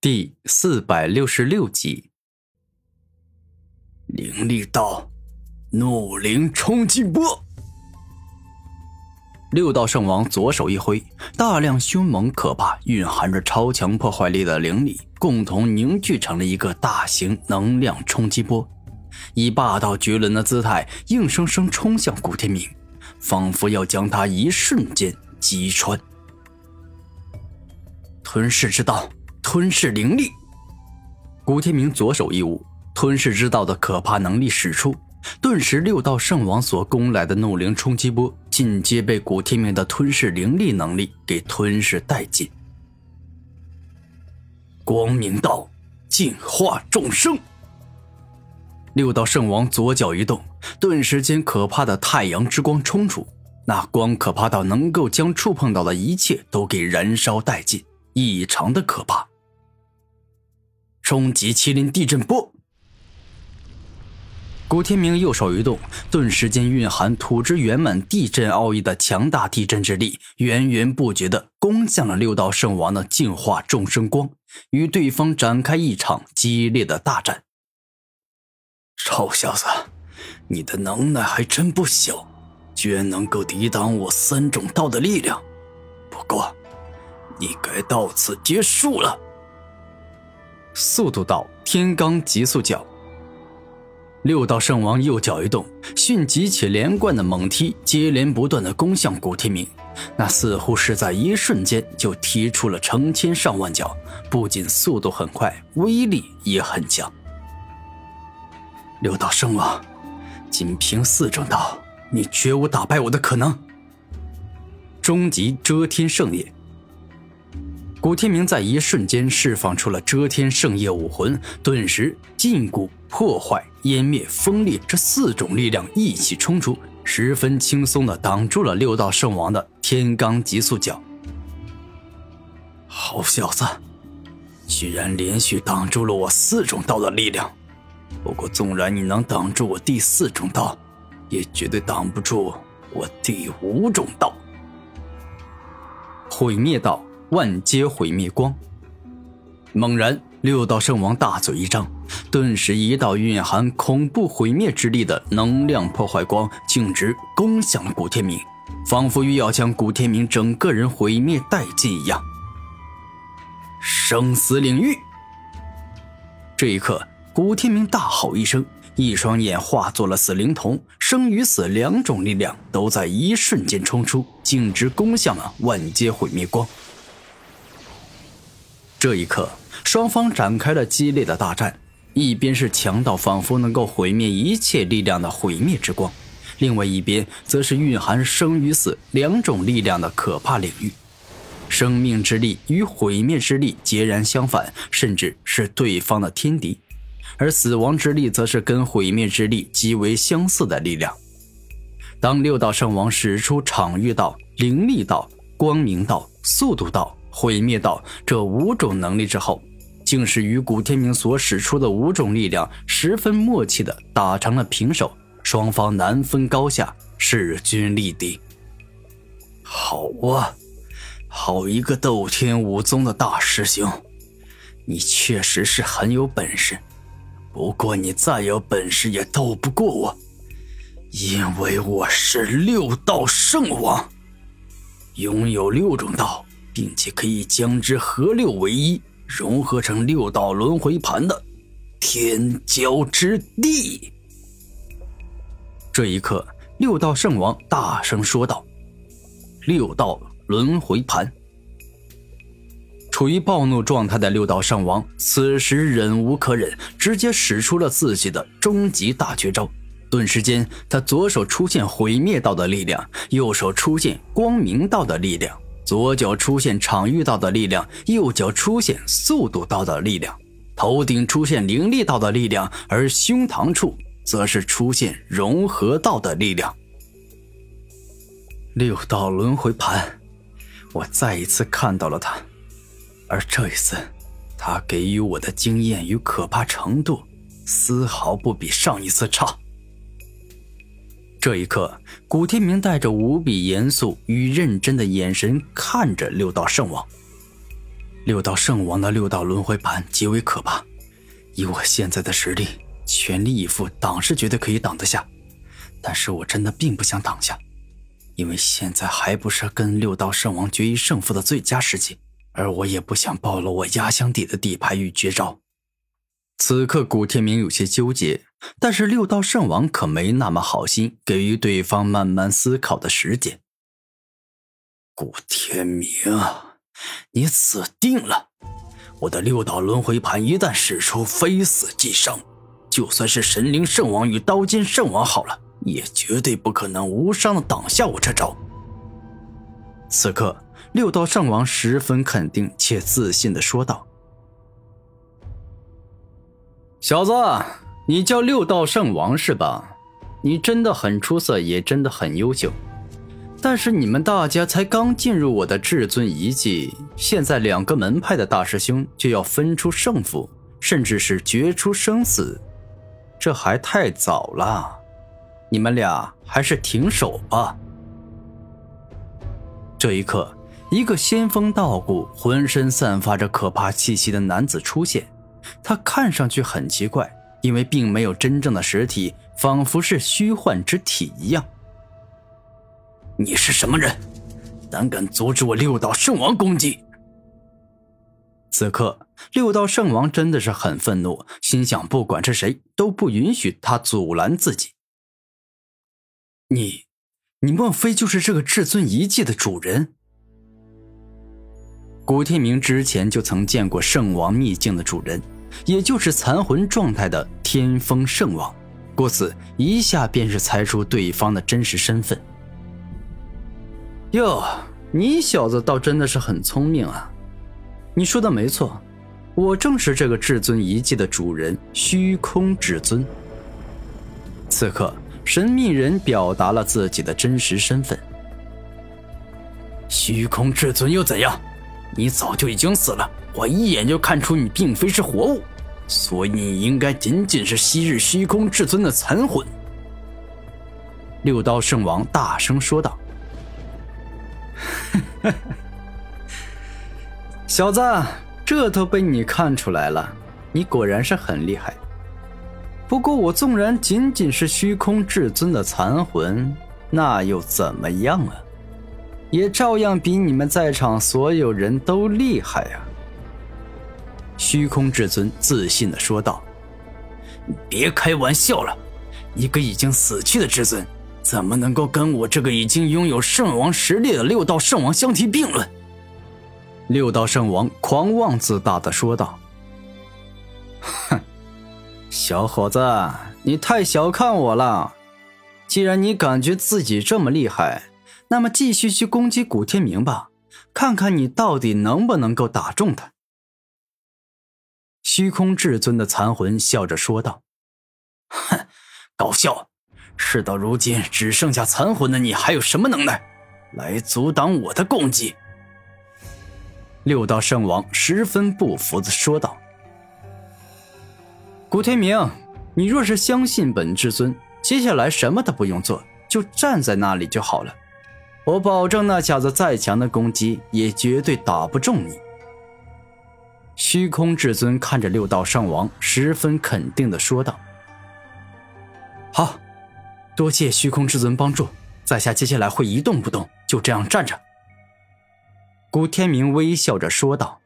第四百六十六集，灵力道，怒灵冲击波。六道圣王左手一挥，大量凶猛可怕、蕴含着超强破坏力的灵力，共同凝聚成了一个大型能量冲击波，以霸道绝伦的姿态，硬生生冲向古天明，仿佛要将他一瞬间击穿。吞噬之道，吞噬灵力。古天明左手一舞，吞噬之道的可怕能力使出，顿时六道圣王所攻来的怒灵冲击波，尽皆被古天明的吞噬灵力能力给吞噬殆尽。光明道，净化众生。六道圣王左脚一动，顿时间可怕的太阳之光冲出，那光可怕到能够将触碰到的一切都给燃烧殆尽。异常的可怕！终极麒麟地震波。古天明右手一动，顿时间蕴含土之圆满地震奥义的强大地震之力，源源不绝的攻向了六道圣王的净化众生光，与对方展开一场激烈的大战。臭小子，你的能耐还真不小，居然能够抵挡我三种道的力量。不过。你该到此结束了。速度道天罡极速脚，六道圣王右脚一动，迅疾且连贯的猛踢，接连不断的攻向古天明。那似乎是在一瞬间就踢出了成千上万脚，不仅速度很快，威力也很强。六道圣王，仅凭四种道，你绝无打败我的可能。终极遮天圣业。古天明在一瞬间释放出了遮天圣业武魂，顿时禁锢、破坏、湮灭、锋利这四种力量一起冲出，十分轻松的挡住了六道圣王的天罡极速脚。好小子，居然连续挡住了我四种道的力量！不过，纵然你能挡住我第四种道，也绝对挡不住我第五种道——毁灭道。万阶毁灭光。猛然，六道圣王大嘴一张，顿时一道蕴含恐怖毁灭之力的能量破坏光径直攻向了古天明，仿佛欲要将古天明整个人毁灭殆尽一样。生死领域。这一刻，古天明大吼一声，一双眼化作了死灵瞳，生与死两种力量都在一瞬间冲出，径直攻向了万阶毁灭光。这一刻，双方展开了激烈的大战。一边是强到仿佛能够毁灭一切力量的毁灭之光，另外一边则是蕴含生与死两种力量的可怕领域。生命之力与毁灭之力截然相反，甚至是对方的天敌；而死亡之力则是跟毁灭之力极为相似的力量。当六道圣王使出场域道、灵力道、光明道、速度道。毁灭道这五种能力之后，竟是与古天明所使出的五种力量十分默契的打成了平手，双方难分高下，势均力敌。好啊，好一个斗天武宗的大师兄，你确实是很有本事，不过你再有本事也斗不过我，因为我是六道圣王，拥有六种道。并且可以将之合六为一，融合成六道轮回盘的天骄之地。这一刻，六道圣王大声说道：“六道轮回盘。”处于暴怒状态的六道圣王此时忍无可忍，直接使出了自己的终极大绝招。顿时间，他左手出现毁灭道的力量，右手出现光明道的力量。左脚出现场域道的力量，右脚出现速度道的力量，头顶出现灵力道的力量，而胸膛处则是出现融合道的力量。六道轮回盘，我再一次看到了他，而这一次，他给予我的经验与可怕程度，丝毫不比上一次差。这一刻，古天明带着无比严肃与认真的眼神看着六道圣王。六道圣王的六道轮回盘极为可怕，以我现在的实力，全力以赴挡是绝对可以挡得下，但是我真的并不想挡下，因为现在还不是跟六道圣王决一胜负的最佳时机，而我也不想暴露我压箱底的底牌与绝招。此刻，古天明有些纠结，但是六道圣王可没那么好心，给予对方慢慢思考的时间。古天明，你死定了！我的六道轮回盘一旦使出，非死即伤，就算是神灵圣王与刀剑圣王好了，也绝对不可能无伤的挡下我这招。此刻，六道圣王十分肯定且自信的说道。小子，你叫六道圣王是吧？你真的很出色，也真的很优秀。但是你们大家才刚进入我的至尊遗迹，现在两个门派的大师兄就要分出胜负，甚至是决出生死，这还太早了。你们俩还是停手吧。这一刻，一个仙风道骨、浑身散发着可怕气息的男子出现。他看上去很奇怪，因为并没有真正的实体，仿佛是虚幻之体一样。你是什么人？胆敢阻止我六道圣王攻击？此刻，六道圣王真的是很愤怒，心想：不管是谁，都不允许他阻拦自己。你，你莫非就是这个至尊遗迹的主人？古天明之前就曾见过圣王秘境的主人。也就是残魂状态的天风圣王，故此一下便是猜出对方的真实身份。哟，你小子倒真的是很聪明啊！你说的没错，我正是这个至尊遗迹的主人——虚空至尊。此刻，神秘人表达了自己的真实身份：虚空至尊又怎样？你早就已经死了。我一眼就看出你并非是活物，所以你应该仅仅是昔日虚空至尊的残魂。”六刀圣王大声说道。“小子，这都被你看出来了，你果然是很厉害。不过我纵然仅仅是虚空至尊的残魂，那又怎么样啊？也照样比你们在场所有人都厉害啊！”虚空至尊自信的说道：“别开玩笑了，一个已经死去的至尊，怎么能够跟我这个已经拥有圣王实力的六道圣王相提并论？”六道圣王狂妄自大的说道：“哼，小伙子，你太小看我了。既然你感觉自己这么厉害，那么继续去攻击古天明吧，看看你到底能不能够打中他。”虚空至尊的残魂笑着说道：“哼，搞笑！事到如今，只剩下残魂的你，还有什么能耐来阻挡我的攻击？”六道圣王十分不服的说道：“古天明，你若是相信本至尊，接下来什么都不用做，就站在那里就好了。我保证，那小子再强的攻击，也绝对打不中你。”虚空至尊看着六道圣王，十分肯定的说道：“好，多谢虚空至尊帮助，在下接下来会一动不动，就这样站着。”古天明微笑着说道。